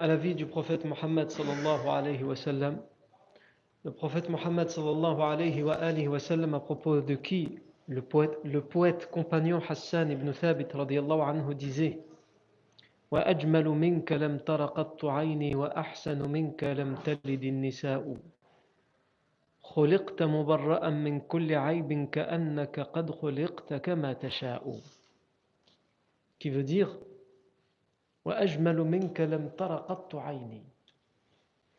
à la vie du prophète Mohammed sallallahu alayhi wa sallam. Le prophète Mohammed sallallahu alayhi wa, alayhi wa sallam à propos de qui le poète, le poète compagnon Hassan ibn Thabit radiallahu anhu disait وأجمل منك لم تر قط عيني وأحسن منك لم تلد النساء خلقت مبرأ من كل عيب كأنك قد خلقت كما تشاء qui veut dire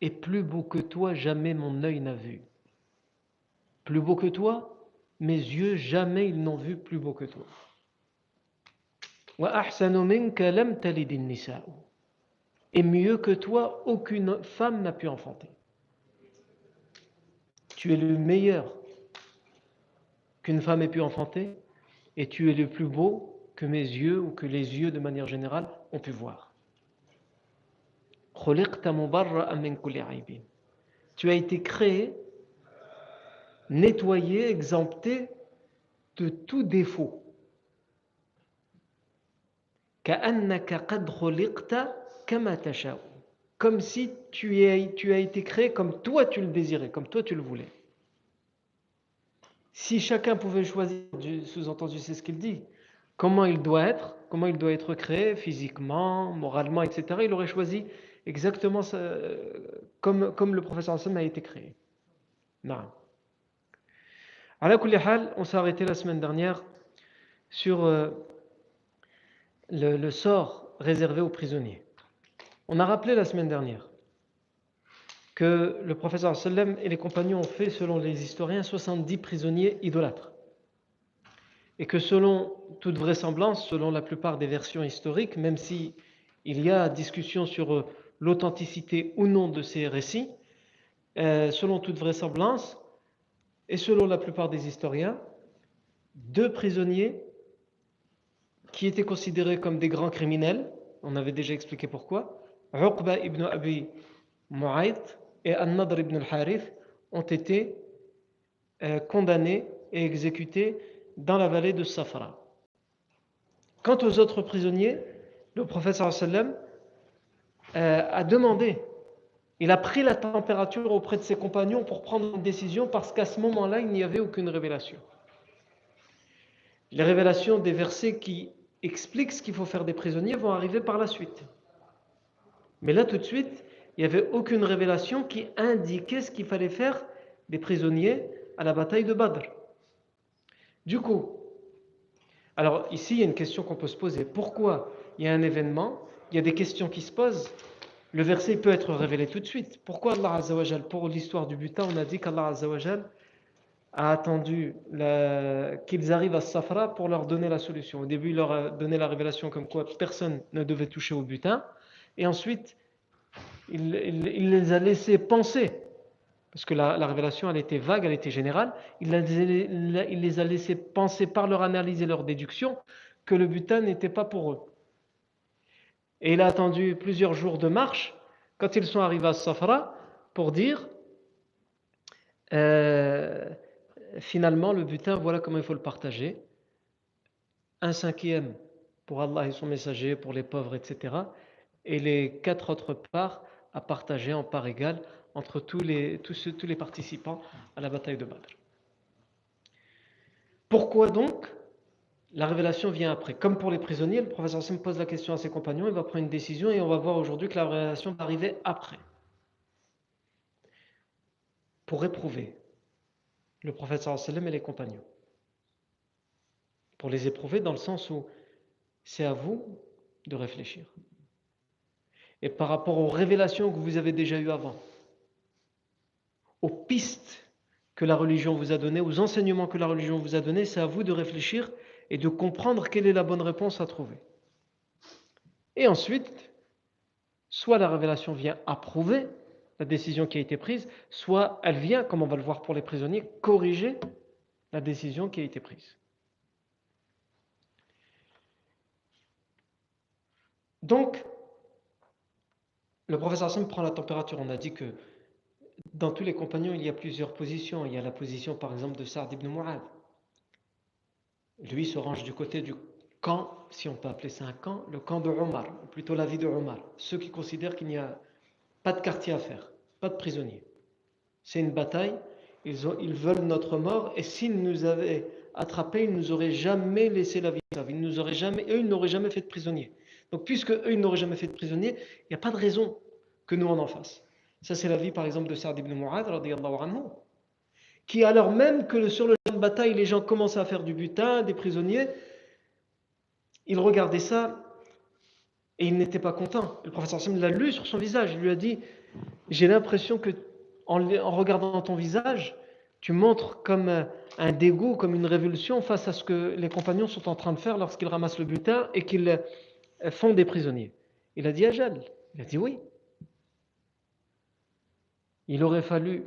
Et plus beau que toi, jamais mon œil n'a vu. Plus beau que toi, mes yeux jamais ils n'ont vu plus beau que toi. Et mieux que toi, aucune femme n'a pu enfanter. Tu es le meilleur qu'une femme ait pu enfanter, et tu es le plus beau que mes yeux ou que les yeux de manière générale ont pu voir. Tu as été créé, nettoyé, exempté de tout défaut. Comme si tu, as été créé comme toi tu le désirais, comme toi tu le voulais. Si chacun pouvait choisir, sous-entendu c'est ce qu'il dit, comment il doit être, comment il doit être créé physiquement, moralement, etc., il aurait choisi exactement comme, le professeur Hassan a été créé. Non. On s'est arrêté la semaine dernière sur euh, le, le sort réservé aux prisonniers. On a rappelé la semaine dernière que le professeur sallam et les compagnons ont fait, selon les historiens, 70 prisonniers idolâtres. Et que selon toute vraisemblance, selon la plupart des versions historiques, même si il y a discussion sur l'authenticité ou non de ces récits, euh, selon toute vraisemblance, et selon la plupart des historiens, deux prisonniers qui étaient considérés comme des grands criminels, on avait déjà expliqué pourquoi, Uqba ibn Abi Mu'ayt et An-Nadr ibn al-Harith ont été euh, condamnés et exécutés dans la vallée de Safra. Quant aux autres prisonniers, le professeur sallam euh, a demandé, il a pris la température auprès de ses compagnons pour prendre une décision parce qu'à ce moment-là, il n'y avait aucune révélation. Les révélations des versets qui expliquent ce qu'il faut faire des prisonniers vont arriver par la suite. Mais là, tout de suite, il n'y avait aucune révélation qui indiquait ce qu'il fallait faire des prisonniers à la bataille de Badr. Du coup, alors ici, il y a une question qu'on peut se poser. Pourquoi il y a un événement, il y a des questions qui se posent, le verset peut être révélé tout de suite. Pourquoi Allah Azzawajal, pour l'histoire du butin, on a dit qu'Allah Azzawajal a attendu qu'ils arrivent à Safra pour leur donner la solution. Au début, il leur a donné la révélation comme quoi personne ne devait toucher au butin. Et ensuite, il, les a laissés penser parce que la, la, révélation, elle était vague, elle était générale, il, les, a laissés penser par leur analyse et leur déduction que le butin n'était pas pour eux. Et il a attendu plusieurs jours de marche quand ils sont arrivés à Safra pour dire euh, finalement, le butin, voilà comment il faut le partager. Un cinquième pour Allah et son messager, pour les pauvres, etc. Et les quatre autres parts à partager en part égale entre tous les, participants à la bataille de Badr. Pourquoi donc la révélation vient après? Comme pour les prisonniers, le professeur Sim pose la question à ses compagnons, il va prendre une décision et on va voir aujourd'hui que la révélation va arriver après. Pour éprouver le professeur sallam et les compagnons. Pour les éprouver dans le sens où c'est à vous de réfléchir. Et par rapport aux révélations que vous avez déjà eues avant, aux pistes que la religion vous a données, aux enseignements que la religion vous a donnés, c'est à vous de réfléchir et de comprendre quelle est la bonne réponse à trouver. Et ensuite, soit la révélation vient approuver la décision qui a été prise, soit elle vient, comme on va le voir pour les prisonniers, corriger la décision qui a été prise. Donc, le professeur Hassan prend la température. On a dit que dans tous les compagnons, il y a plusieurs positions. Il y a la position, par exemple, de Sa'd ibn Mu'ad. Lui se range du côté du camp, si on peut appeler ça un camp, le camp de Omar, ou plutôt la vie de Omar. Ceux qui considèrent qu'il n'y a pas de quartier à faire, pas de prisonniers. C'est une bataille, ils, veulent notre mort, et s'ils nous avaient attrapés, ils ne nous auraient jamais laissé la vie. Ils nous auraient jamais, eux, ils n'auraient jamais fait de prisonniers. Donc, puisque eux, ils n'auraient jamais fait de prisonniers, il n'y a pas de raison que nous en fasse. Ça, c'est la vie, par exemple, de Sa'd ibn Mu'ad, anhu, qui, alors même que sur le champ de bataille, les gens commençaient à faire du butin, des prisonniers, il regardait ça et il n'était pas content. Le professeur Sam l'a lu sur son visage. Il lui a dit J'ai l'impression que, en, regardant ton visage, tu montres comme un dégoût, comme une révulsion face à ce que les compagnons sont en train de faire lorsqu'ils ramassent le butin et qu'ils font des prisonniers. Il a dit Ajal. Il a dit Oui. Il aurait fallu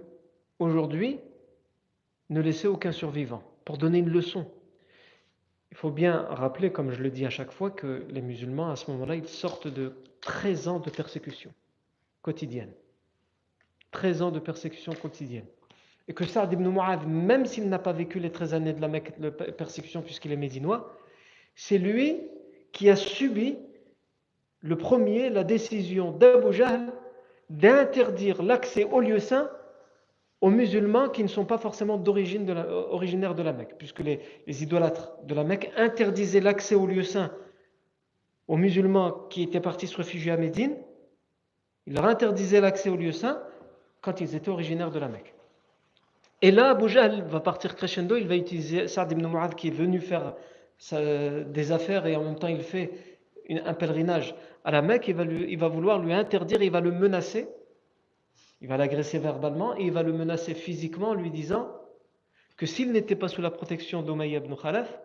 aujourd'hui ne laisser aucun survivant pour donner une leçon. Il faut bien rappeler, comme je le dis à chaque fois, que les musulmans, à ce moment-là, ils sortent de 13 ans de persécution quotidienne. 13 ans de persécution quotidienne. Et que Saad ibn Mu'adh, même s'il n'a pas vécu les 13 années de la persécution puisqu'il est médinois, c'est lui qui a subi le premier la décision d'Abu Jahl d'interdire l'accès aux lieux saints aux musulmans qui ne sont pas forcément d'origine originaires de la Mecque, puisque les, idolâtres de la Mecque interdisaient l'accès aux lieux saints aux musulmans qui étaient partis se réfugier à Médine, ils leur interdisaient l'accès aux lieux saints quand ils étaient originaires de la Mecque. Et là, Abu va partir crescendo, il va utiliser Saad ibn Mu'ad qui est venu faire des affaires et en même temps il fait un pèlerinage à la Mecque, il va, il va vouloir lui interdire, il va le menacer, il va l'agresser verbalement et il va le menacer physiquement en lui disant que s'il n'était pas sous la protection d'Umayya ibn Khalaf,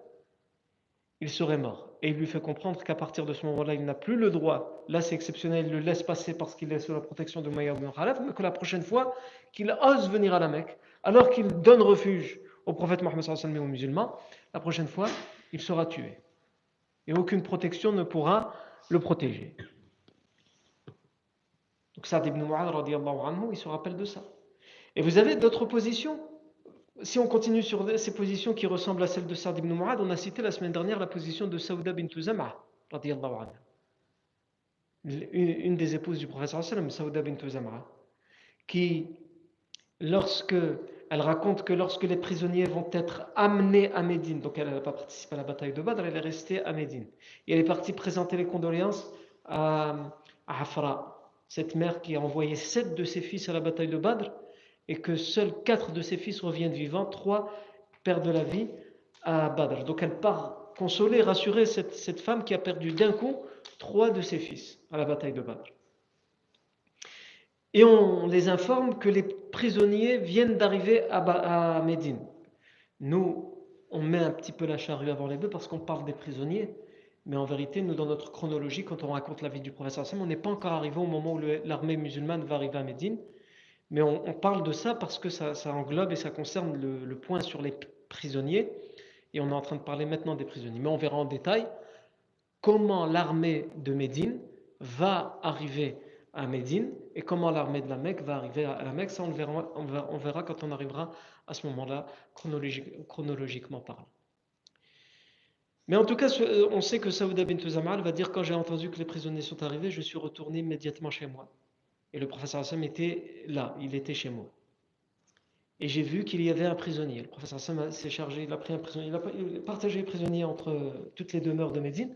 il serait mort. Et il lui fait comprendre qu'à partir de ce moment-là, il n'a plus le droit, là c'est exceptionnel, il le laisse passer parce qu'il est sous la protection d'Umayya ibn Khalaf, mais que la prochaine fois qu'il ose venir à la Mecque, alors qu'il donne refuge au prophète Mohammed et aux musulmans, la prochaine fois, il sera tué. Et aucune protection ne pourra le protéger. Donc Saad ibn Mu'adh, il se rappelle de ça. Et vous avez d'autres positions? Si on continue sur ces positions qui ressemblent à celles de Saad ibn Mu'adh, on a cité la semaine dernière la position de Saouda bint Zam'a, une des épouses du professeur Saouda bint Zam'a, qui, lorsque elle raconte que lorsque les prisonniers vont être amenés à Médine, donc elle n'a pas participé à la bataille de Badr, elle est restée à Médine. Et elle est partie présenter les condoléances à, Hafra, cette mère qui a envoyé sept de ses fils à la bataille de Badr, et que seuls quatre de ses fils reviennent vivants, trois perdent la vie à Badr. Donc elle part consoler, rassurer cette, cette femme qui a perdu d'un coup trois de ses fils à la bataille de Badr. Et on les informe que les prisonniers viennent d'arriver à, Médine. Nous, on met un petit peu la charrue avant les bœufs parce qu'on parle des prisonniers, mais en vérité, nous, dans notre chronologie, quand on raconte la vie du professeur Sam, on n'est pas encore arrivé au moment où l'armée musulmane va arriver à Médine, mais on, parle de ça parce que ça, englobe et ça concerne le, point sur les prisonniers, et on est en train de parler maintenant des prisonniers. Mais on verra en détail comment l'armée de Médine va arriver à Médine et comment l'armée de la Mecque va arriver à la Mecque. Ça, on verra, on verra, quand on arrivera à ce moment-là, chronologiquement parlant. Mais en tout cas, on sait que Saouda bint Zamal va dire quand j'ai entendu que les prisonniers sont arrivés, je suis retourné immédiatement chez moi. Et le professeur Hassan était là, il était chez moi. Et j'ai vu qu'il y avait un prisonnier. Le professeur Hassan s'est chargé, il a pris un prisonnier, il a partagé les prisonniers entre toutes les demeures de Médine.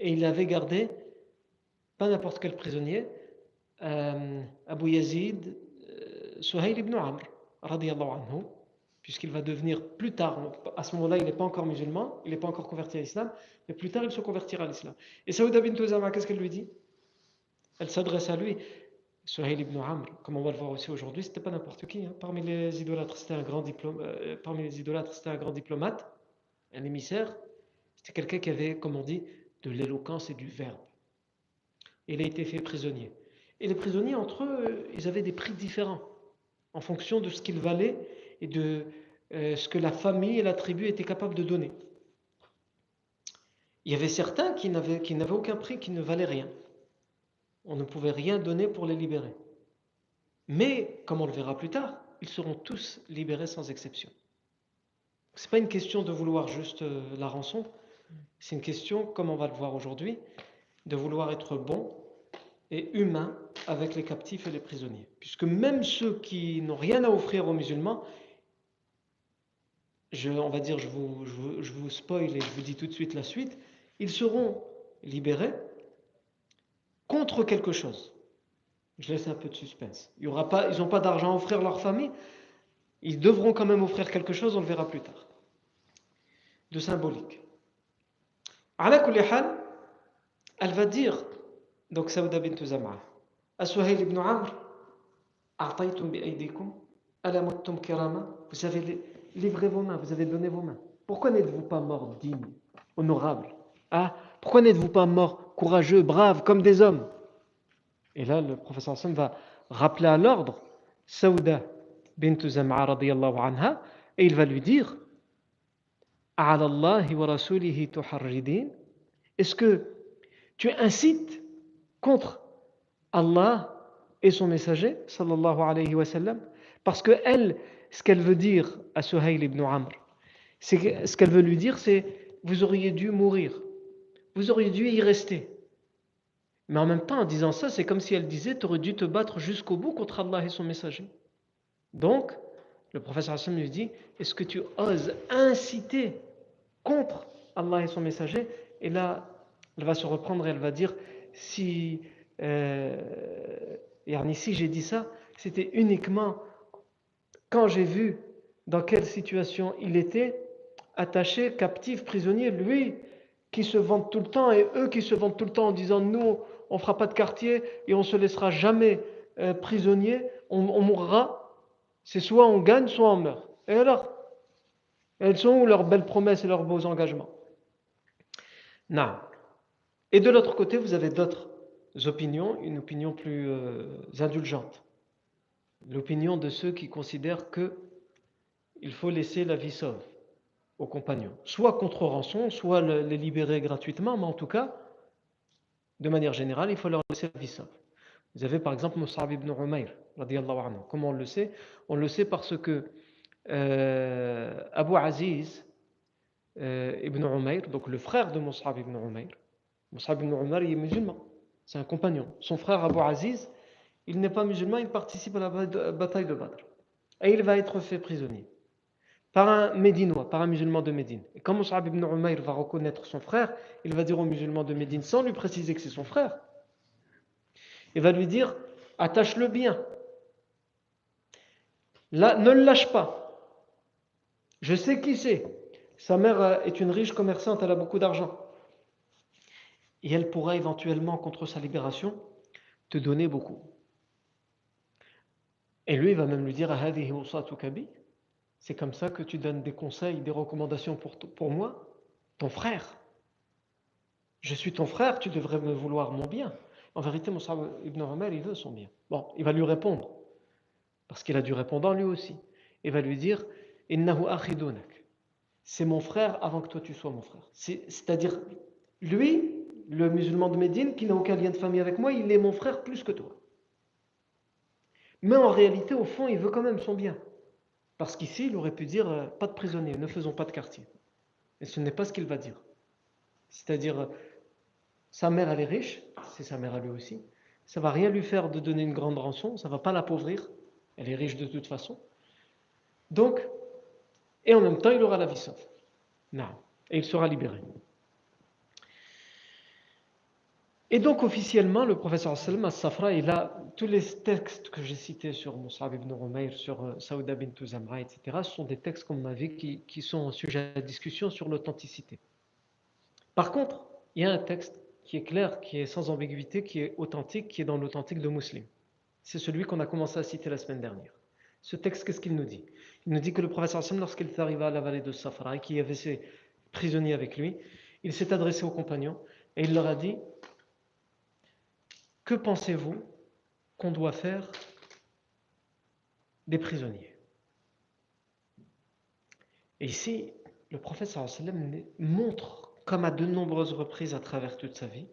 Et il avait gardé, pas n'importe quel prisonnier, euh, Abu Yazid, euh, Suhail ibn Amr, anhu, puisqu'il va devenir plus tard, à ce moment-là, il n'est pas encore musulman, il n'est pas encore converti à l'islam, mais plus tard, il se convertira à l'islam. Et Saouda bint Zama, qu'est-ce qu'elle lui dit? Elle s'adresse à lui. Suhail ibn Amr, comme on va le voir aussi aujourd'hui, c'était pas n'importe qui. Hein. Parmi les idolâtres, c'était un grand euh, parmi les idolâtres, c'était un grand diplomate, un émissaire. C'était quelqu'un qui avait, comme on dit, de l'éloquence et du verbe. Il a été fait prisonnier. Et les prisonniers, entre eux, ils avaient des prix différents en fonction de ce qu'ils valaient et de euh, ce que la famille et la tribu étaient capables de donner. Il y avait certains qui n'avaient aucun prix, qui ne valaient rien. On ne pouvait rien donner pour les libérer. Mais, comme on le verra plus tard, ils seront tous libérés sans exception. Ce n'est pas une question de vouloir juste euh, la rançon, c'est une question, comme on va le voir aujourd'hui, de vouloir être bon et humain avec les captifs et les prisonniers. Puisque même ceux qui n'ont rien à offrir aux musulmans, on va dire, je vous, je, vous, spoil et je vous dis tout de suite la suite, ils seront libérés contre quelque chose. Je laisse un peu de suspense. Ils n'ont pas d'argent à offrir à leur famille, ils devront quand même offrir quelque chose, on le verra plus tard. De symbolique. Elle va dire, donc Saouda bint Zam'a, à Suhail ibn Amr, vous avez livré vos mains, vous avez donné vos mains. Pourquoi n'êtes-vous pas mort digne, honorable? Ah, Pourquoi n'êtes-vous pas mort courageux, brave, comme des hommes? Et là, le professeur Hassan va rappeler à l'ordre Saouda bint Zam'a anha, et il va lui dire est-ce que tu incites contre Allah et son messager sallallahu alayhi wa sallam parce que elle ce qu'elle veut dire à Suhail ibn Amr c'est ce qu'elle veut lui dire c'est vous auriez dû mourir. Vous auriez dû y rester. Mais en même temps en disant ça c'est comme si elle disait tu aurais dû te battre jusqu'au bout contre Allah et son messager. Donc le professeur Hassan lui dit est-ce que tu oses inciter contre Allah et son messager? Et là, elle va se reprendre et elle va dire si, euh, si j'ai dit ça, c'était uniquement quand j'ai vu dans quelle situation il était, attaché, captif, prisonnier, lui qui se vante tout le temps et eux qui se vantent tout le temps en disant nous, on fera pas de quartier et on se laissera jamais euh, prisonnier, on, on mourra. C'est soit on gagne, soit on meurt. Et alors elles sont où leurs belles promesses et leurs beaux engagements? Non. Et de l'autre côté, vous avez d'autres opinions, une opinion plus euh, indulgente. L'opinion de ceux qui considèrent que il faut laisser la vie sauve aux compagnons, soit contre rançon, soit les libérer gratuitement, mais en tout cas, de manière générale, il faut leur laisser la vie sauve. Vous avez par exemple Mus'ab ibn Umayr, comment on le sait? On le sait parce que euh, Abu Aziz euh, ibn Umayr, donc le frère de Mus'ab ibn Umayr. Mus'ab ibn Umayr est musulman, c'est un compagnon. Son frère Abu Aziz, il n'est pas musulman, il participe à la bataille de Badr. Et il va être fait prisonnier par un Médinois, par un musulman de Médine. Et quand Mus'ab ibn Umayr va reconnaître son frère, il va dire au musulman de Médine, sans lui préciser que c'est son frère, il va lui dire attache-le bien. Là, ne le lâche pas. Je sais qui c'est. Sa mère est une riche commerçante, elle a beaucoup d'argent. Et elle pourra éventuellement, contre sa libération, te donner beaucoup. Et lui, il va même lui dire C'est comme ça que tu donnes des conseils, des recommandations pour, pour moi, ton frère. Je suis ton frère, tu devrais me vouloir mon bien. En vérité, Moussa ibn Omar, il veut son bien. Bon, il va lui répondre, parce qu'il a dû répondre lui aussi. Il va lui dire c'est mon frère avant que toi tu sois mon frère. C'est-à-dire, lui, le musulman de Médine, qui n'a aucun lien de famille avec moi, il est mon frère plus que toi. Mais en réalité, au fond, il veut quand même son bien. Parce qu'ici, il aurait pu dire euh, pas de prisonniers, ne faisons pas de quartier. Mais ce n'est pas ce qu'il va dire. C'est-à-dire, euh, sa mère, elle est riche, c'est sa mère à lui aussi. Ça va rien lui faire de donner une grande rançon, ça va pas l'appauvrir. Elle est riche de toute façon. Donc, et en même temps, il aura la vie sauve. Non. Et il sera libéré. Et donc officiellement, le professeur Sallam al-Safra, il a tous les textes que j'ai cités sur Mus'ab ibn Umayr, sur euh, Saouda bint Zamra, etc. Sont des textes, comme on a vu, qui, sont sujet à discussion sur l'authenticité. Par contre, il y a un texte qui est clair, qui est sans ambiguïté, qui est authentique, qui est dans l'authentique de Muslim. C'est celui qu'on a commencé à citer la semaine dernière. Ce texte, qu'est-ce qu'il nous dit? Il nous dit que le professeur Sallam, lorsqu'il est arrivé à la vallée de Safra et qu'il y avait ses prisonniers avec lui, il s'est adressé aux compagnons et il leur a dit que pensez-vous qu'on doit faire des prisonniers? Et ici, le prophète sallam montre, comme à de nombreuses reprises à travers toute sa vie,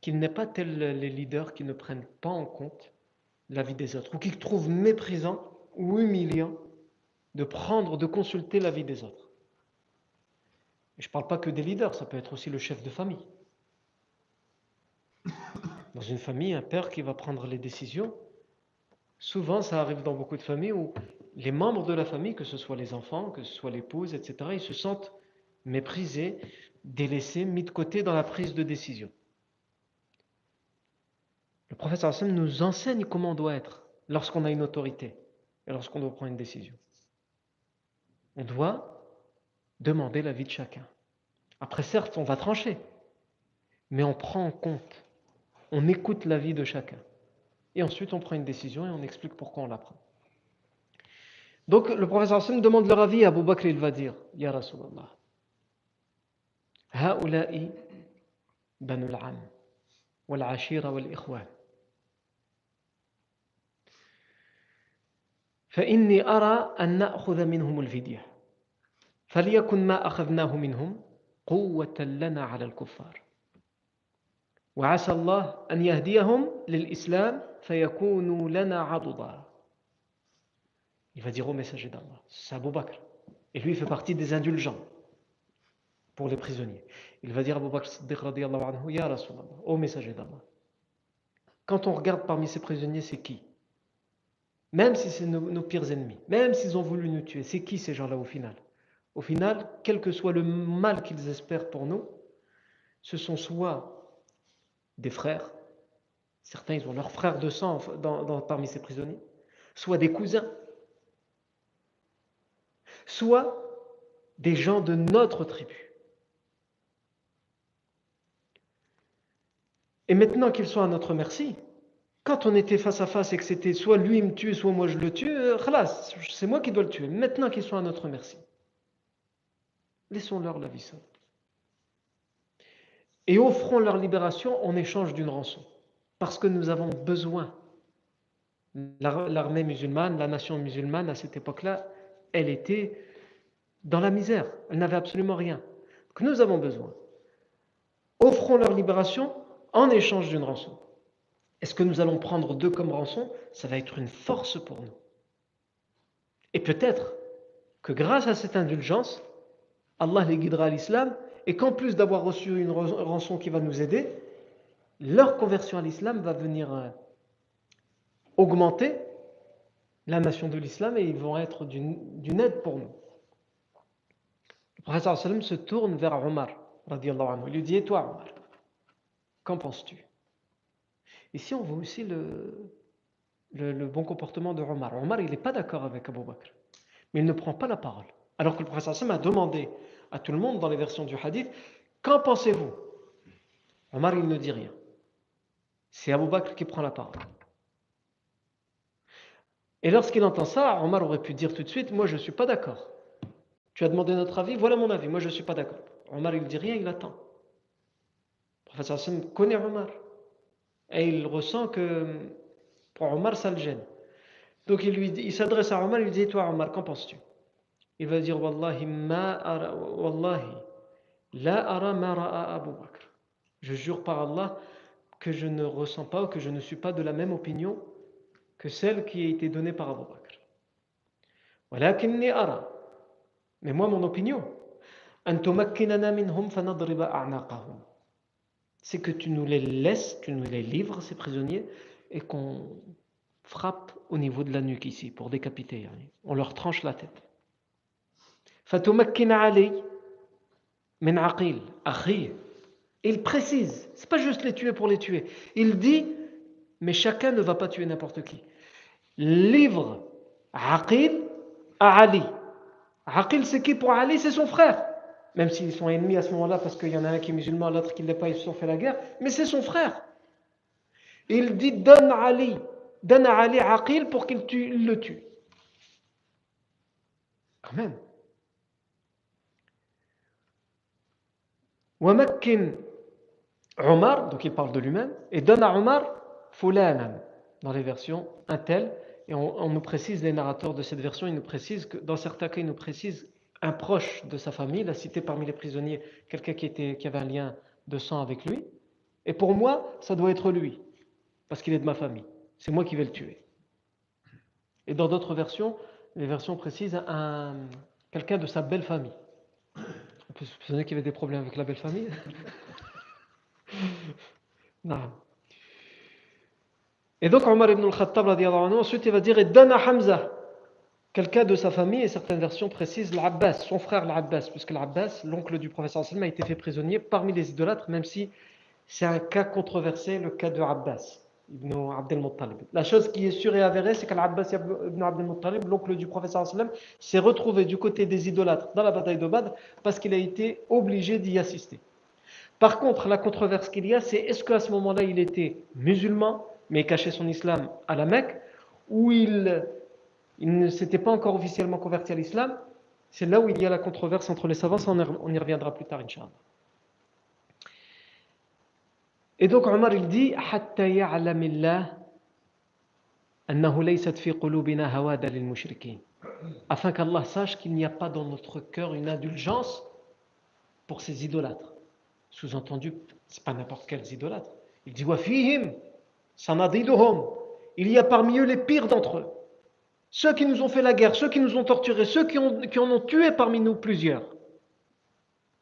qu'il n'est pas tel les leaders qui ne prennent pas en compte la vie des autres, ou qui trouvent méprisant ou humiliant de prendre, de consulter la vie des autres. Je ne parle pas que des leaders, ça peut être aussi le chef de famille. Dans une famille, un père qui va prendre les décisions, souvent ça arrive dans beaucoup de familles où les membres de la famille, que ce soit les enfants, que ce soit l'épouse, etc., ils se sentent méprisés, délaissés, mis de côté dans la prise de décision. Le professeur Hassan nous enseigne comment on doit être lorsqu'on a une autorité et lorsqu'on doit prendre une décision. On doit demander l'avis de chacun. Après, certes, on va trancher, mais on prend en compte on écoute l'avis de chacun. Et ensuite, on prend une décision et on explique pourquoi on la prend. Donc, le professeur Hassan demande leur avis à Abu Bakr, il va dire Ya Rasulallah, هؤلاء بنو العم والعشيرة والإخوان فإني أرى أن نأخذ منهم الفدية فليكن ما أخذناه منهم قوة لنا على الكفار وعسى الله أن يهديهم للإسلام فيكونوا لنا عضدا Il va dire au messager d'Allah, c'est Abu Bakr. Et lui, il fait partie des indulgents pour les prisonniers. Il va dire à Abu Bakr Siddiq radiallahu anhu, Ya Rasulallah, au messager d'Allah. Quand on regarde parmi ces prisonniers, c'est qui Même si c'est nos, nos, pires ennemis, même s'ils ont voulu nous tuer, c'est qui ces gens-là au final Au final, quel que soit le mal qu'ils espèrent pour nous, ce sont soit des frères, certains ils ont leurs frères de sang parmi ces prisonniers, soit des cousins, soit des gens de notre tribu. Et maintenant qu'ils sont à notre merci, quand on était face à face et que c'était soit lui me tue, soit moi je le tue, euh, c'est moi qui dois le tuer. Maintenant qu'ils sont à notre merci, laissons-leur la vie sainte et offrons leur libération en échange d'une rançon. Parce que nous avons besoin. L'armée musulmane, la nation musulmane à cette époque-là, elle était dans la misère. Elle n'avait absolument rien. Que nous avons besoin. Offrons leur libération en échange d'une rançon. Est-ce que nous allons prendre deux comme rançon? Ça va être une force pour nous. Et peut-être que grâce à cette indulgence, Allah les guidera à l'islam et qu'en plus d'avoir reçu une rançon qui va nous aider, leur conversion à l'islam va venir euh, augmenter la nation de l'islam et ils vont être d'une aide pour nous. Le prophète se tourne vers Omar, anhu. il lui dit, et toi Omar, qu'en penses-tu? Ici on voit aussi le, bon comportement de Omar. Omar, il n'est pas d'accord avec Abu Bakr, mais il ne prend pas la parole. Alors que le prophète a demandé à tout le monde dans les versions du hadith Qu'en pensez-vous? Omar, il ne dit rien. C'est Abu Bakr qui prend la parole. Et lorsqu'il entend ça, Omar aurait pu dire tout de suite Moi, je ne suis pas d'accord. Tu as demandé notre avis, voilà mon avis. Moi, je ne suis pas d'accord. Omar, il ne dit rien, il attend. Le professeur Hassan connaît Omar. Et il ressent que pour Omar, ça le gêne. Donc il, il s'adresse à Omar, il lui dit Toi, Omar, qu'en penses-tu? Il va dire Wallahi, ma ara, wallahi, la ara ma ra'a Abu Bakr. Je jure par Allah que je ne ressens pas ou que je ne suis pas de la même opinion que celle qui a été donnée par Abu Bakr. Mais moi, mon opinion, c'est que tu nous les laisses, tu nous les livres, ces prisonniers, et qu'on frappe au niveau de la nuque ici, pour décapiter. On leur tranche la tête. Il précise, c'est pas juste les tuer pour les tuer. Il dit, mais chacun ne va pas tuer n'importe qui. Livre Aqil à Ali. Aqil, c'est qui pour Ali? C'est son frère. Même s'ils sont ennemis à ce moment-là, parce qu'il y en a un qui est musulman, l'autre qui ne l'est pas, ils se sont fait la guerre. Mais c'est son frère. Il dit donne Ali, donne à Ali Aqil pour qu'il le tue. Quand Wamakin Omar, donc il parle de lui-même, et donne à Omar dans les versions un tel, et on, nous précise, les narrateurs de cette version, ils nous précisent que dans certains cas, ils nous précisent un proche de sa famille, il a cité parmi les prisonniers quelqu'un qui, qui avait un lien de sang avec lui, et pour moi, ça doit être lui, parce qu'il est de ma famille, c'est moi qui vais le tuer. Et dans d'autres versions, les versions précisent un, quelqu'un de sa belle famille. On peut supposer qu'il y avait des problèmes avec la belle famille? non. Et donc Omar ibn al-Khattab, ensuite il va dire, et donne à Hamza, quelqu'un de sa famille, et certaines versions précisent l'Abbas, son frère l'Abbas, puisque l'Abbas, l'oncle du professeur sallam, a été fait prisonnier parmi les idolâtres, même si c'est un cas controversé, le cas de Abbas ibn Muttalib. La chose qui est sûre et avérée, c'est qu'Al-Abbas ibn Abdel Muttalib, l'oncle du professeur s'est retrouvé du côté des idolâtres dans la bataille de Badr parce qu'il a été obligé d'y assister. Par contre, la controverse qu'il y a, c'est est-ce qu'à ce moment-là, il était musulman mais cachait son islam à la Mecque, où il, il ne s'était pas encore officiellement converti à l'islam, c'est là où il y a la controverse entre les savants, on y reviendra plus tard, Inch'Allah. Et donc Omar il dit afin qu'Allah sache qu'il n'y a pas dans notre cœur une indulgence pour ces idolâtres. Sous-entendu, c'est pas n'importe quels idolâtres. Il dit wa il y a parmi eux les pires d'entre eux. Ceux qui nous ont fait la guerre, ceux qui nous ont torturés, ceux qui, ont, qui en ont tué parmi nous plusieurs.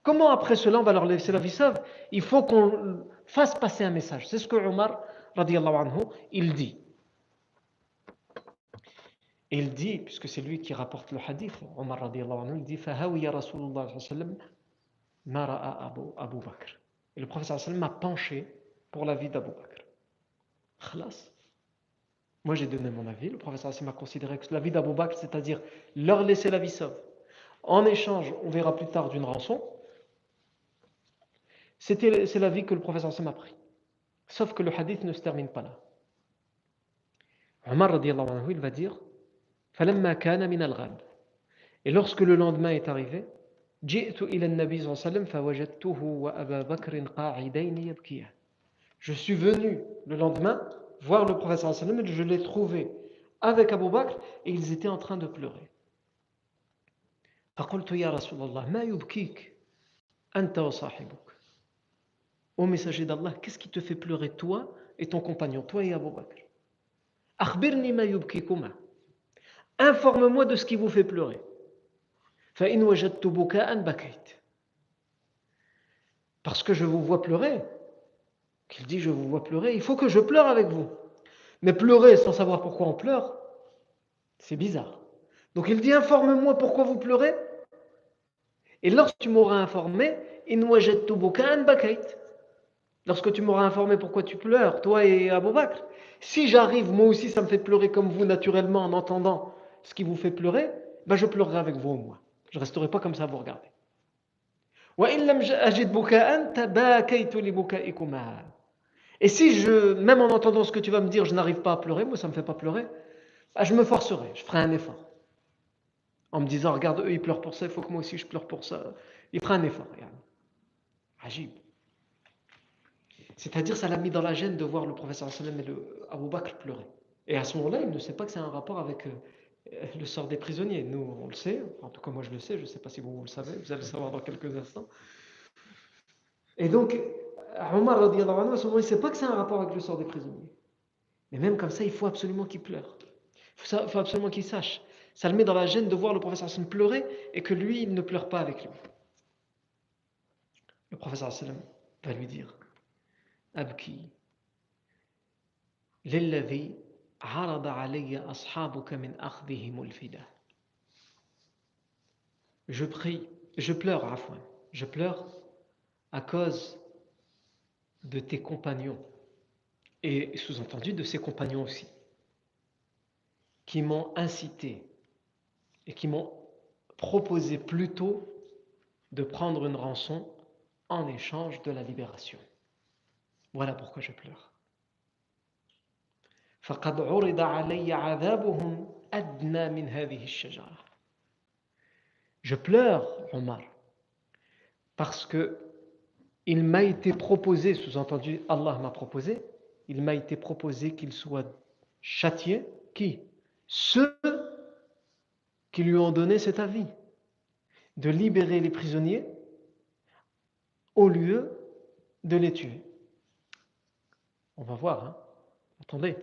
Comment après cela on va leur laisser la vie sauve? Il faut qu'on fasse passer un message. C'est ce que Omar, anhu, il dit. il dit, puisque c'est lui qui rapporte le hadith, Omar anhu, il dit Fahawiya Rasulullah Abu, Abu Bakr. Et le prophète sallam m'a penché pour la vie d'Abu Bakr. Moi j'ai donné mon avis, le professeur Hassim a considéré que la vie d'Abou Bakr, c'est-à-dire leur laisser la vie sauve, en échange, on verra plus tard, d'une rançon, c'est la vie que le professeur Hassim a pris. Sauf que le hadith ne se termine pas là. Omar il va dire Et lorsque le lendemain est arrivé, je suis venu le lendemain voir le professeur sallam et je l'ai trouvé avec Abu Bakr et ils étaient en train de pleurer. Ô messager d'Allah, qu'est-ce qui te fait pleurer toi et ton compagnon, toi et Abu Bakr? Informe-moi de ce qui vous fait pleurer. Parce que je vous vois pleurer, qu'il dit je vous vois pleurer, il faut que je pleure avec vous. Mais pleurer sans savoir pourquoi on pleure, c'est bizarre. Donc il dit informe-moi pourquoi vous pleurez. Et lorsque tu m'auras informé, Lorsque tu m'auras informé pourquoi tu pleures, toi et Abou Bakr, si j'arrive, moi aussi ça me fait pleurer comme vous naturellement en entendant ce qui vous fait pleurer, ben je pleurerai avec vous au moins. Je ne resterai pas comme ça à vous regarder. Et si je, même en entendant ce que tu vas me dire, je n'arrive pas à pleurer, moi ça ne me fait pas pleurer, bah, je me forcerai, je ferai un effort. En me disant, regarde, eux ils pleurent pour ça, il faut que moi aussi je pleure pour ça. Il fera un effort. Agib. C'est-à-dire, ça l'a mis dans la gêne de voir le professeur sallam et le Abu Bakr pleurer. Et à ce moment-là, il ne sait pas que c'est un rapport avec euh, le sort des prisonniers. Nous, on le sait, en tout cas moi je le sais, je ne sais pas si vous, le savez, vous allez le savoir dans quelques instants. Et donc, Omar, à ce moment, il ne sait pas que c'est un rapport avec le sort des prisonniers. Mais même comme ça, il faut absolument qu'il pleure. Il faut absolument qu'il sache Ça le met dans la gêne de voir le professeur sallam pleurer et que lui, il ne pleure pas avec lui. Le professeur sallam va lui dire Abki, للذي عرض علي أصحابك من أخذهم الفداء Je prie, je pleure, Afouin, je pleure à cause de tes compagnons et sous-entendu de ses compagnons aussi, qui m'ont incité et qui m'ont proposé plutôt de prendre une rançon en échange de la libération. Voilà pourquoi je pleure. Je pleure, Omar, parce que il m'a été proposé, sous-entendu Allah m'a proposé, il m'a été proposé qu'il soit châtié. Qui? Ceux qui lui ont donné cet avis de libérer les prisonniers au lieu de les tuer. On va voir, hein attendez.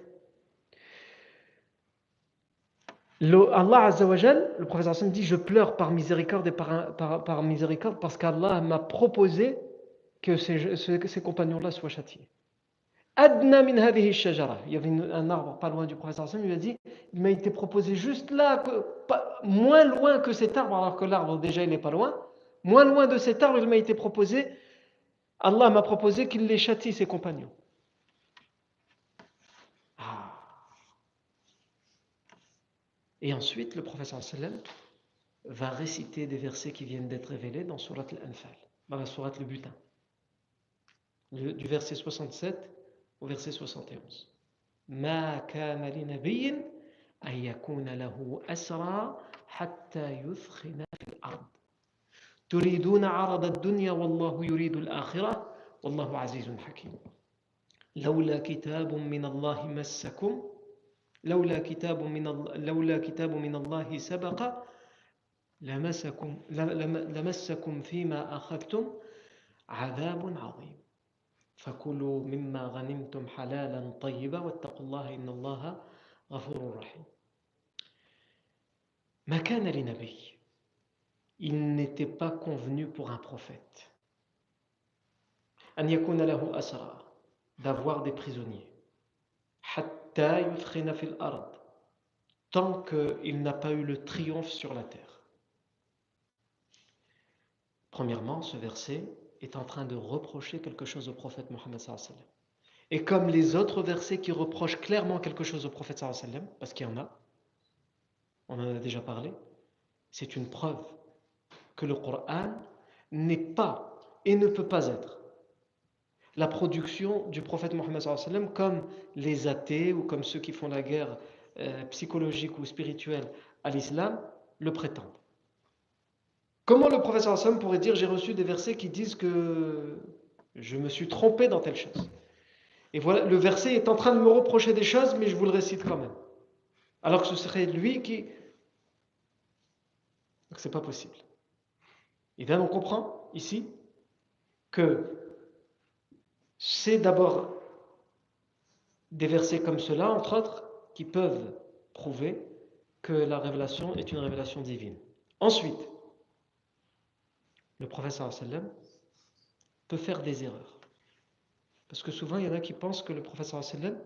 Le, Allah Azzawajal, le professeur Hassan dit Je pleure par miséricorde et par, miséricorde parce qu'Allah m'a proposé que ces, compagnons-là soient châtiés. Adna min. Il y avait un arbre pas loin du professeur Hassan, il lui a dit Il m'a été proposé juste là, moins loin que cet arbre, alors que l'arbre déjà il n'est pas loin. Moins loin de cet arbre, il m'a été proposé, Allah m'a proposé qu'il les châtie, ses compagnons. Et ensuite, le professeur sallam va réciter des versets qui viennent d'être révélés dans Surat al-Anfal, dans la Surat le butin, du verset 67 au verset 71. ما كان لنبي أن يكون له أسرى حتى يثخن في الأرض تريدون عرض الدنيا والله يريد الآخرة والله عزيز حكيم لولا كتاب من الله مسكم لولا كتاب من لولا كتاب من الله سبق لمسكم لمسكم فيما أخذتم عذاب عظيم. فكلوا مما غنمتم حلالا طيبا واتقوا الله إن الله غفور رحيم. ما كان لنبي il n'était pas convenu pour un prophète أن يكون له أسرى d'avoir des prisonniers. حتى tant qu'il n'a pas eu le triomphe sur la terre. Premièrement ce verset est en train de reprocher quelque chose au prophète Mohammed Et comme les autres versets qui reprochent clairement quelque chose au prophète parce qu'il y en a, on en a déjà parlé, c'est une preuve que le Coran n'est pas et ne peut pas être la production du prophète Mohammed comme les athées ou comme ceux qui font la guerre euh, psychologique ou spirituelle à l'islam le prétendent. Comment le Hassan pourrait dire j'ai reçu des versets qui disent que je me suis trompé dans telle chose Et voilà, le verset est en train de me reprocher des choses, mais je vous le récite quand même. Alors que ce serait lui qui. Donc c'est pas possible. Et bien on comprend ici que c'est d'abord des versets comme cela, entre autres, qui peuvent prouver que la révélation est une révélation divine. Ensuite, le professeur sallam peut faire des erreurs. Parce que souvent, il y en a qui pensent que le professeur sallam,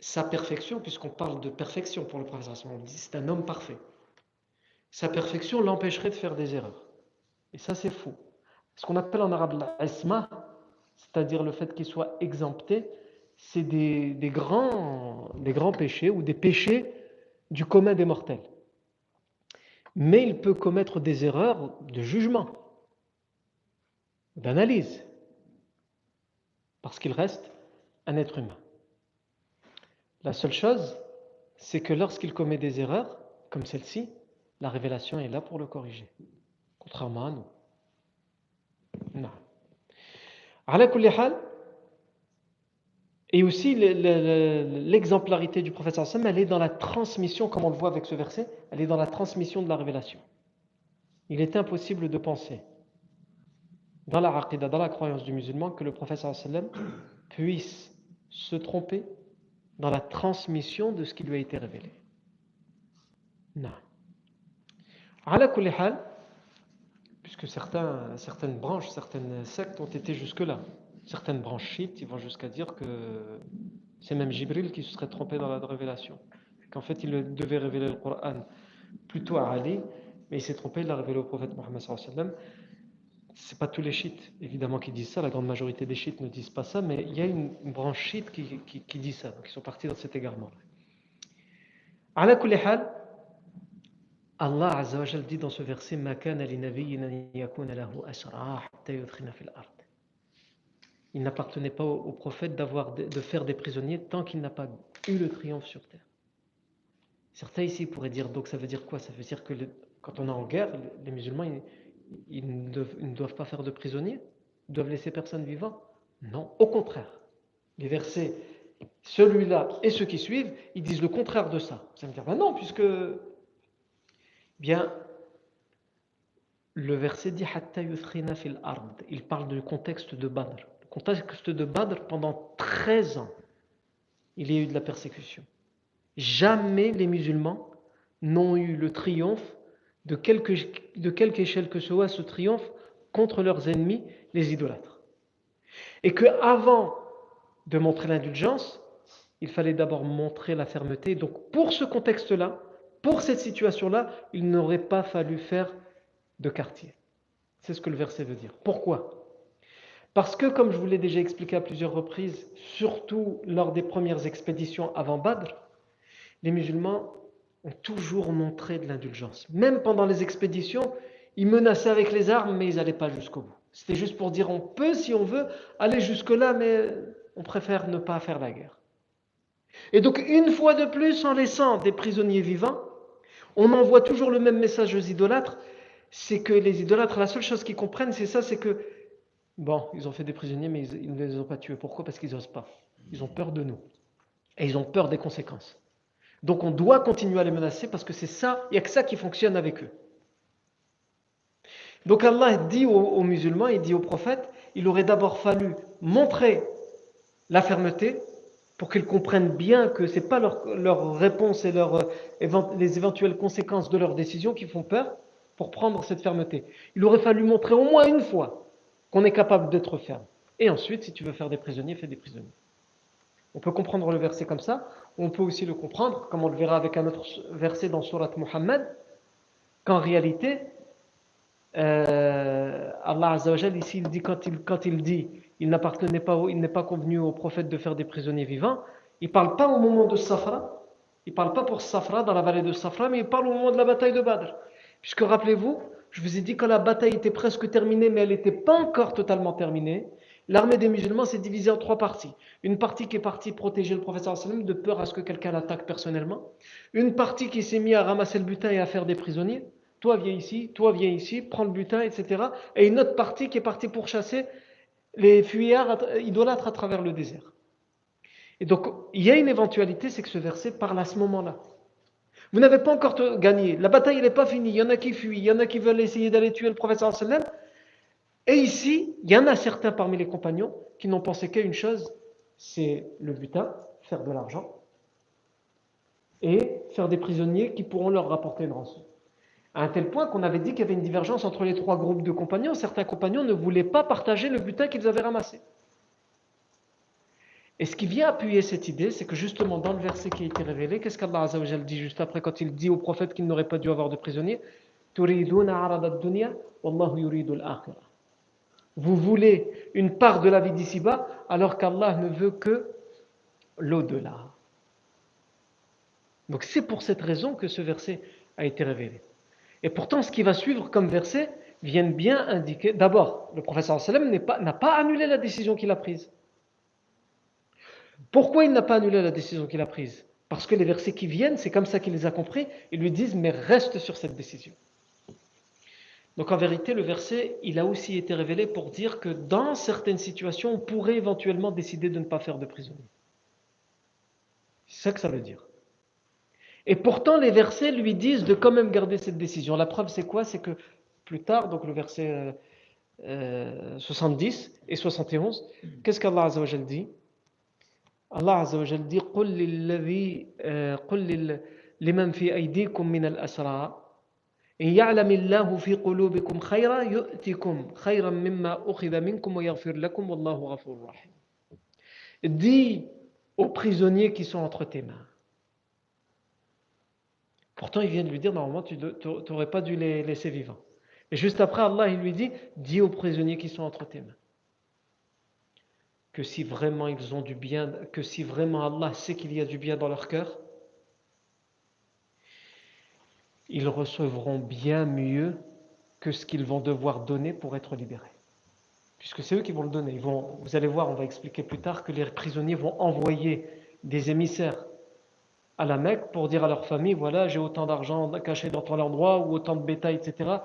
sa perfection, puisqu'on parle de perfection pour le professeur sallam, c'est un homme parfait. Sa perfection l'empêcherait de faire des erreurs. Et ça, c'est faux. Ce qu'on appelle en arabe l'asma, c'est-à-dire le fait qu'il soit exempté, c'est des, grands péchés ou des péchés du commun des mortels mais il peut commettre des erreurs de jugement, d'analyse, parce qu'il reste un être humain. La seule chose, c'est que lorsqu'il commet des erreurs, comme celle-ci, la révélation est là pour le corriger, contrairement à nous. Non. Et aussi, l'exemplarité du prophète sallam, elle est dans la transmission, comme on le voit avec ce verset, elle est dans la transmission de la révélation. Il est impossible de penser, dans la aqidah, dans la croyance du musulman, que le prophète sallam puisse se tromper dans la transmission de ce qui lui a été révélé. Non. Puisque certaines branches, certaines sectes ont été jusque-là. Certaines branches chiites, ils vont jusqu'à dire que c'est même Jibril qui se serait trompé dans la révélation. Qu'en fait, il devait révéler le Coran plutôt à Ali, mais il s'est trompé, il l'a révélé au prophète Mohammed sallam. C'est pas tous les chiites, évidemment, qui disent ça. La grande majorité des chiites ne disent pas ça, mais il y a une, branche chiite qui, qui, dit ça. Ils sont partis dans cet égarement. Allah dit dans ce verset Il n'appartenait pas au, prophète d'avoir de, faire des prisonniers tant qu'il n'a pas eu le triomphe sur terre. Certains ici pourraient dire donc ça veut dire quoi? Ça veut dire que quand on est en guerre, les musulmans ils, ne doivent, pas faire de prisonniers, ils doivent laisser personne vivant? Non, au contraire. Les versets, celui-là et ceux qui suivent, ils disent le contraire de ça. Ça veut dire ben non, puisque Bien, le verset dit fil ard. Il parle du contexte de Badr. Le contexte de Badr, pendant 13 ans, il y a eu de la persécution. Jamais les musulmans n'ont eu le triomphe de quelque, de quelque échelle que ce soit, ce triomphe contre leurs ennemis, les idolâtres. Et que avant de montrer l'indulgence, il fallait d'abord montrer la fermeté. Donc, pour ce contexte-là, pour cette situation-là, il n'aurait pas fallu faire de quartier. C'est ce que le verset veut dire. Pourquoi? Parce que, comme je vous l'ai déjà expliqué à plusieurs reprises, surtout lors des premières expéditions avant Badr, les musulmans ont toujours montré de l'indulgence. Même pendant les expéditions, ils menaçaient avec les armes, mais ils n'allaient pas jusqu'au bout. C'était juste pour dire on peut, si on veut, aller jusque-là, mais on préfère ne pas faire la guerre. Et donc, une fois de plus, en laissant des prisonniers vivants, on envoie toujours le même message aux idolâtres, c'est que les idolâtres, la seule chose qu'ils comprennent, c'est ça, c'est que, bon, ils ont fait des prisonniers, mais ils, ne les ont pas tués. Pourquoi? Parce qu'ils n'osent pas. Ils ont peur de nous. Et ils ont peur des conséquences. Donc on doit continuer à les menacer parce que c'est ça, il n'y a que ça qui fonctionne avec eux. Donc Allah dit aux, musulmans, il dit aux prophètes, il aurait d'abord fallu montrer la fermeté, pour qu'ils comprennent bien que ce n'est pas leur, réponse et euh, les éventuelles conséquences de leurs décisions qui font peur pour prendre cette fermeté. Il aurait fallu montrer au moins une fois qu'on est capable d'être ferme. Et ensuite, si tu veux faire des prisonniers, fais des prisonniers. On peut comprendre le verset comme ça. On peut aussi le comprendre, comme on le verra avec un autre verset dans Surat Muhammad, qu'en réalité, euh, Allah Azzawajal, ici, il dit, quand, il, quand il dit il n'appartenait pas, il n'est pas convenu au prophète de faire des prisonniers vivants. Il ne parle pas au moment de Safra, il ne parle pas pour Safra, dans la vallée de Safra, mais il parle au moment de la bataille de Badr. Puisque rappelez-vous, je vous ai dit que la bataille était presque terminée, mais elle n'était pas encore totalement terminée. L'armée des musulmans s'est divisée en trois parties. Une partie qui est partie protéger le prophète sallam de peur à ce que quelqu'un l'attaque personnellement. Une partie qui s'est mise à ramasser le butin et à faire des prisonniers. Toi viens ici, toi viens ici, prends le butin, etc. Et une autre partie qui est partie pour chasser les fuyards idolâtres à travers le désert. Et donc, il y a une éventualité, c'est que ce verset parle à ce moment-là. Vous n'avez pas encore gagné. La bataille, n'est pas finie. Il y en a qui fuient, il y en a qui veulent essayer d'aller tuer le prophète sallam. Et ici, il y en a certains parmi les compagnons qui n'ont pensé qu'à une chose, c'est le butin, faire de l'argent, et faire des prisonniers qui pourront leur rapporter une rançon à un tel point qu'on avait dit qu'il y avait une divergence entre les trois groupes de compagnons. Certains compagnons ne voulaient pas partager le butin qu'ils avaient ramassé. Et ce qui vient appuyer cette idée, c'est que justement dans le verset qui a été révélé, qu'est-ce qu'Allah dit juste après quand il dit au prophète qu'il n'aurait pas dû avoir de prisonniers? Vous voulez une part de la vie d'ici-bas alors qu'Allah ne veut que l'au-delà. Donc c'est pour cette raison que ce verset a été révélé. Et pourtant, ce qui va suivre comme verset vient bien indiquer, d'abord, le professeur sallam n'a pas, pas annulé la décision qu'il a prise. Pourquoi il n'a pas annulé la décision qu'il a prise? Parce que les versets qui viennent, c'est comme ça qu'il les a compris, ils lui disent, mais reste sur cette décision. Donc en vérité, le verset, il a aussi été révélé pour dire que dans certaines situations, on pourrait éventuellement décider de ne pas faire de prisonnier. C'est ça que ça veut dire. Et pourtant, les versets lui disent de quand même garder cette décision. La preuve, c'est quoi C'est que plus tard, donc le verset 70 euh, et 71, qu'est-ce qu'Allah dit Allah dit لمن في أيديكم من الأسرى إن يعلم الله في قلوبكم خيرا يؤتكم خيرا مما أخذ منكم ويغفر لكم والله غفور رحيم Dis aux prisonniers qui sont entre tes mains. Pourtant, il vient de lui dire, normalement, tu n'aurais pas dû les laisser vivants. Et juste après, Allah, il lui dit, dis aux prisonniers qui sont entre tes mains. Que si vraiment ils ont du bien, que si vraiment Allah sait qu'il y a du bien dans leur cœur, ils recevront bien mieux que ce qu'ils vont devoir donner pour être libérés. Puisque c'est eux qui vont le donner. Ils vous allez voir, on va expliquer plus tard que les prisonniers vont envoyer des émissaires à la Mecque pour dire à leur famille, voilà, j'ai autant d'argent caché dans ton endroit ou autant de bétail, etc.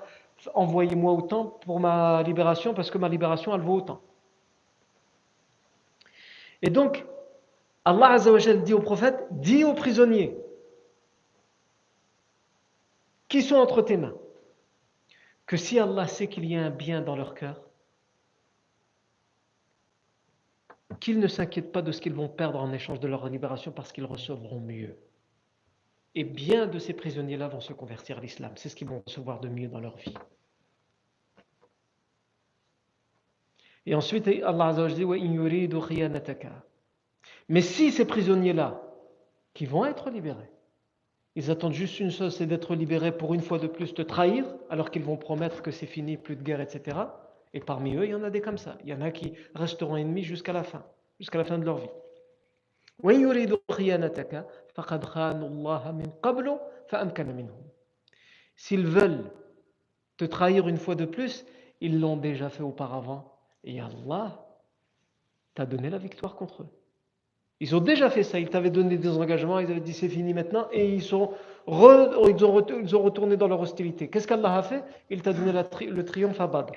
Envoyez-moi autant pour ma libération parce que ma libération, elle vaut autant. Et donc, Allah Azzawajal dit au prophète, dis aux prisonniers qui sont entre tes mains, que si Allah sait qu'il y a un bien dans leur cœur, qu'ils ne s'inquiètent pas de ce qu'ils vont perdre en échange de leur libération parce qu'ils recevront mieux. Et bien de ces prisonniers-là vont se convertir à l'islam. C'est ce qu'ils vont recevoir de mieux dans leur vie. Et ensuite, Allah dit Mais si ces prisonniers-là, qui vont être libérés, ils attendent juste une chose, c'est d'être libérés pour une fois de plus te trahir, alors qu'ils vont promettre que c'est fini, plus de guerre, etc. Et parmi eux, il y en a des comme ça. Il y en a qui resteront ennemis jusqu'à la fin, jusqu'à la fin de leur vie. S'ils veulent te trahir une fois de plus, ils l'ont déjà fait auparavant. Et Allah t'a donné la victoire contre eux. Ils ont déjà fait ça, ils t'avaient donné des engagements, ils avaient dit c'est fini maintenant, et ils, sont ils, ont, retourné dans leur hostilité. Qu'est-ce qu'Allah a fait? Il t'a donné le triomphe à Badr.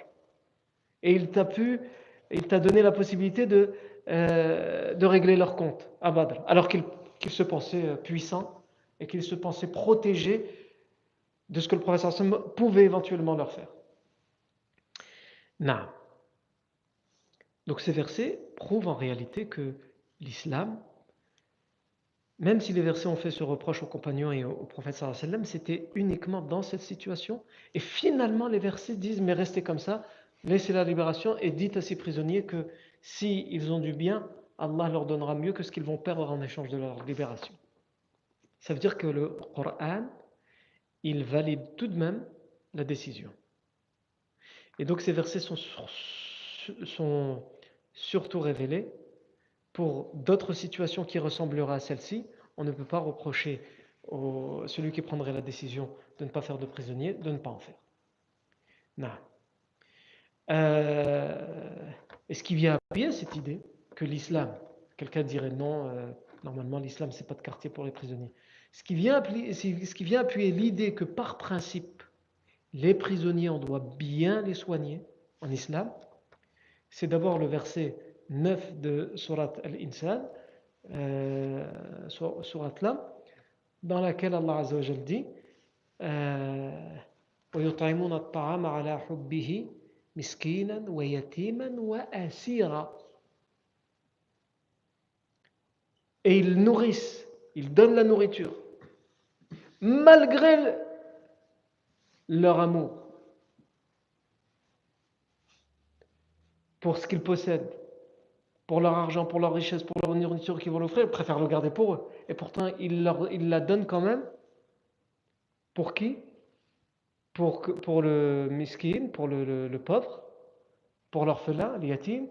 Et il t'a pu, il t'a donné la possibilité de, euh, de régler leur compte à Badr, alors qu'ils se pensaient euh, puissants et qu'ils se pensaient protégés de ce que le professeur pouvait éventuellement leur faire. Non. Donc ces versets prouvent en réalité que l'islam, même si les versets ont fait ce reproche aux compagnons et au, prophète sallam, c'était uniquement dans cette situation. Et finalement, les versets disent, mais restez comme ça, laissez la libération et dites à ces prisonniers que s'ils ils ont du bien, Allah leur donnera mieux que ce qu'ils vont perdre en échange de leur libération. Ça veut dire que le Coran, il valide tout de même la décision. Et donc ces versets sont, surtout révélés pour d'autres situations qui ressembleraient à celle-ci, on ne peut pas reprocher au, celui qui prendrait la décision de ne pas faire de prisonnier, de ne pas en faire. Non. Euh, Est-ce qu'il vient appuyer cette idée que l'islam, quelqu'un dirait non, euh, normalement l'islam c'est pas de quartier pour les prisonniers. Ce qui vient appuyer, ce qui vient appuyer l'idée que par principe, les prisonniers, on doit bien les soigner en islam, c'est d'abord le verset 9 de Surat Al-Insan, euh, Surat Lam, dans laquelle Allah Azza wa dit ويطعمون الطعام على حبه مسكينا ويتيما وأسيرا Et ils nourrissent, ils donnent la nourriture, malgré leur amour pour ce qu'ils possèdent pour leur argent, pour leur richesse, pour leur nourriture qu'ils vont l'offrir, ils préfèrent le garder pour eux. Et pourtant, ils, la donnent quand même. Pour qui? Pour, le miskin, pour le, le, pauvre, pour l'orphelin, l'yatim,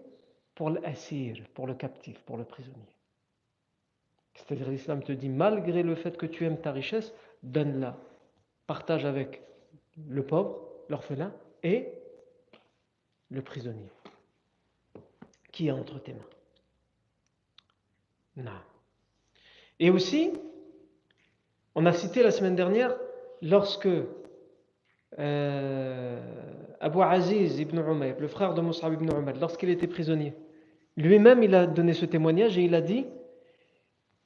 pour l'assir, pour le captif, pour le prisonnier. C'est-à-dire l'islam te dit, malgré le fait que tu aimes ta richesse, donne-la. Partage avec le pauvre, l'orphelin et le prisonnier qui est entre tes mains. Non. Et aussi, on a cité la semaine dernière, lorsque euh, Abu Aziz ibn Umayr, le frère de Mus'ab ibn Umayr, lorsqu'il était prisonnier, lui-même il a donné ce témoignage et il a dit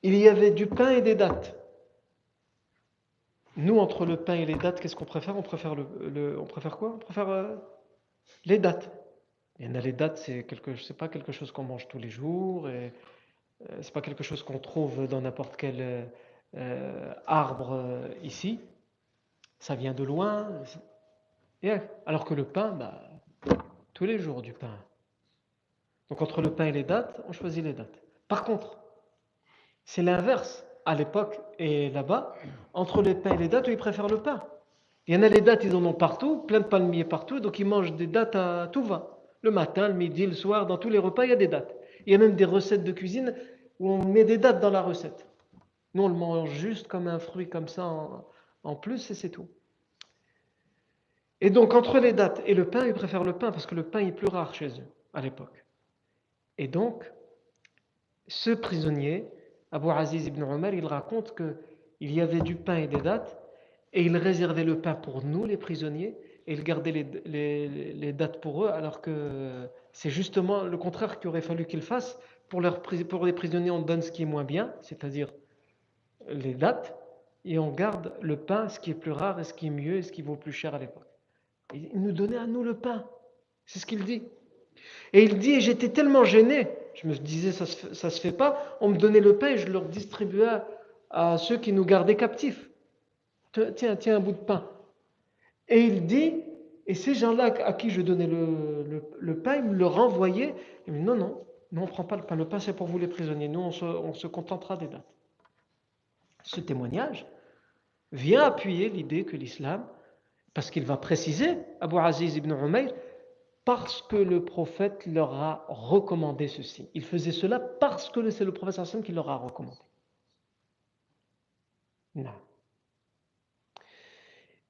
il y avait du pain et des dattes. Nous, entre le pain et les dattes, qu'est-ce qu'on préfère? On préfère, le, on préfère quoi? On préfère euh, les dattes. Il y en a les dates, c'est quelque, c'est pas quelque chose qu'on mange tous les jours, et euh, c'est pas quelque chose qu'on trouve dans n'importe quel euh, arbre ici, ça vient de loin. Et, alors que le pain, bah, tous les jours du pain. Donc entre le pain et les dates, on choisit les dates. Par contre, c'est l'inverse à l'époque et là-bas. Entre les pains et les dates, ils préfèrent le pain. Il y en a les dates, ils en ont partout, plein de palmiers partout, donc ils mangent des dates à tout va. Le matin, le midi, le soir, dans tous les repas, il y a des dates. Il y a même des recettes de cuisine où on met des dates dans la recette. Nous, on le mange juste comme un fruit comme ça en, plus et c'est tout. Et donc, entre les dates et le pain, ils préfèrent le pain parce que le pain est plus rare chez eux à l'époque. Et donc, ce prisonnier, Abu Aziz ibn Omar, il raconte qu'il y avait du pain et des dates et il réservait le pain pour nous, les prisonniers, et il gardait les, dates pour eux, alors que c'est justement le contraire qu'il aurait fallu qu'il fasse. Pour, pour les prisonniers, on donne ce qui est moins bien, c'est-à-dire les dates, et on garde le pain, ce qui est plus rare et ce qui est mieux et ce qui vaut plus cher à l'époque. Il nous donnait à nous le pain. C'est ce qu'il dit. Et il dit, j'étais tellement gêné, je me disais, ça se, se fait pas, on me donnait le pain et je le distribuais à ceux qui nous gardaient captifs. Tiens, tiens un bout de pain. Et il dit, et ces gens-là à qui je donnais le, pain, ils me le renvoyaient. Il me dit, non, non, on ne prend pas le pain, le pain c'est pour vous les prisonniers, nous on se, on se contentera des dates ce témoignage vient appuyer l'idée que l'islam, parce qu'il va préciser, Abu Aziz ibn Umayr, parce que le prophète leur a recommandé ceci. Il faisait cela parce que c'est le prophète sallam qui leur a recommandé. Non.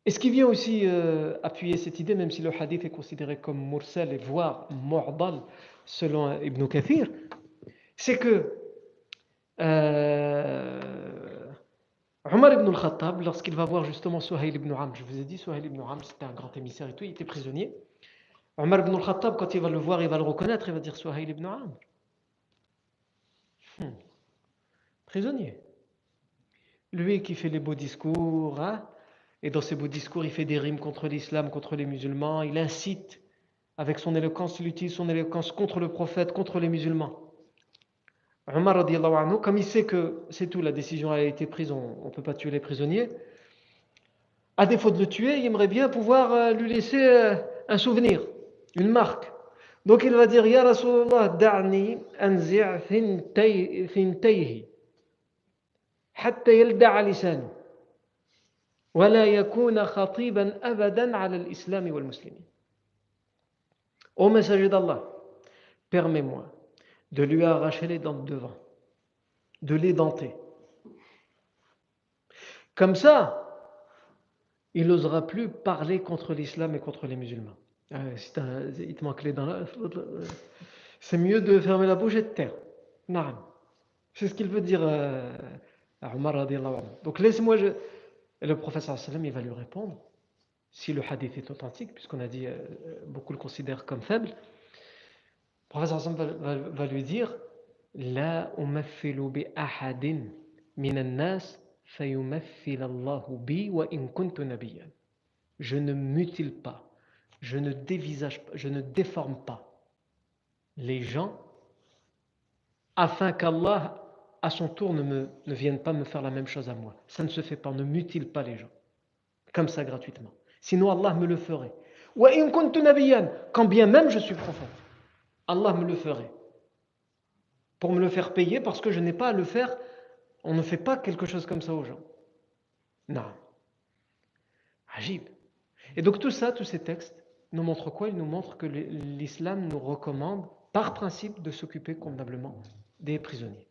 Et ce qui vient aussi euh, appuyer cette idée, même si le hadith est considéré comme mursal et voire mu'dal selon Ibn Kathir, c'est que euh, Omar ibn al-Khattab, lorsqu'il va voir justement Suhail ibn Amr, je vous ai dit, Suhail ibn Amr, c'était un grand émissaire et tout, il était prisonnier. Omar ibn al-Khattab, quand il va le voir, il va le reconnaître, il va dire Suhail ibn Amr. Hmm. Prisonnier. Lui qui fait les beaux discours, hein, et dans ses beaux discours, il fait des rimes contre l'islam, contre les musulmans, il incite, avec son éloquence, il utilise son éloquence contre le prophète, contre les musulmans. Omar, comme il sait que c'est tout, la décision a été prise, on ne peut pas tuer les prisonniers, à défaut de le tuer, il aimerait bien pouvoir euh, lui laisser euh, un souvenir, une marque. Donc il va dire Ya Rasulallah, da'ni anzi' fintayhi, hatta yalda'a lisanu, wa la yakuna khatiban abadan ala l'islam wal muslimin. Ô messager d'Allah, permets-moi de lui arracher les dents de devant, de les denter. Comme ça, il n'osera plus parler contre l'islam et contre les musulmans. Ah, il te manque les dents c'est mieux de fermer la bouche et de taire. C'est ce qu'il veut dire euh, à Omar. Donc laisse-moi. Je... Et le professeur il va lui répondre, si le hadith est authentique, puisqu'on a dit, euh, beaucoup le considèrent comme faible, professeur va, va, va, lui dire La bi ahadin min nas Allahu bi wa in kuntu nabiyyan. Je ne mutile pas, je ne dévisage je ne déforme pas les gens afin qu'Allah à son tour ne, vienne pas me faire la même chose à moi. Ça ne se fait pas, ne mutile pas les gens comme ça gratuitement. Sinon Allah me le ferait. Quand bien même je suis prophète. Allah me le ferait. Pour me le faire payer parce que je n'ai pas à le faire. On ne fait pas quelque chose comme ça aux gens. Non. Agib. Et donc tout ça, tous ces textes, nous montrent quoi? Ils nous montrent que l'islam nous recommande, par principe, de s'occuper convenablement des prisonniers.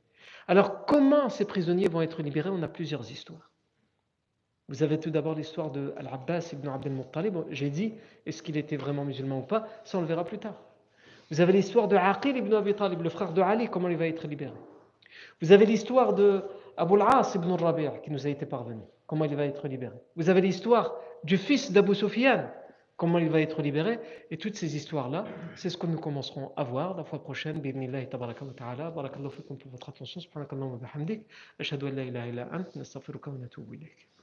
Alors comment ces prisonniers vont être libérés? On a plusieurs histoires. Vous avez tout d'abord l'histoire de Al-Abbas ibn Abdel Muttalib. J'ai dit, est-ce qu'il était vraiment musulman ou pas? Ça, on le verra plus tard. Vous avez l'histoire de Aqil ibn Abi Talib, le frère de Ali, comment il va être libéré? Vous avez l'histoire de Abu al-As ibn Rabi' qui nous a été parvenu, comment il va être libéré? Vous avez l'histoire du fils d'Abu Sufyan, comment il va être libéré. Et toutes ces histoires-là, c'est ce que nous commencerons à voir la fois prochaine. B'idnillahi tabaraka wa ta'ala. Barakallahu fikum pour votre attention. Subhanakallahu wa bihamdik. Ashhadu an la ilaha illa ant. Nastaghfiruka wa natubu ilayk.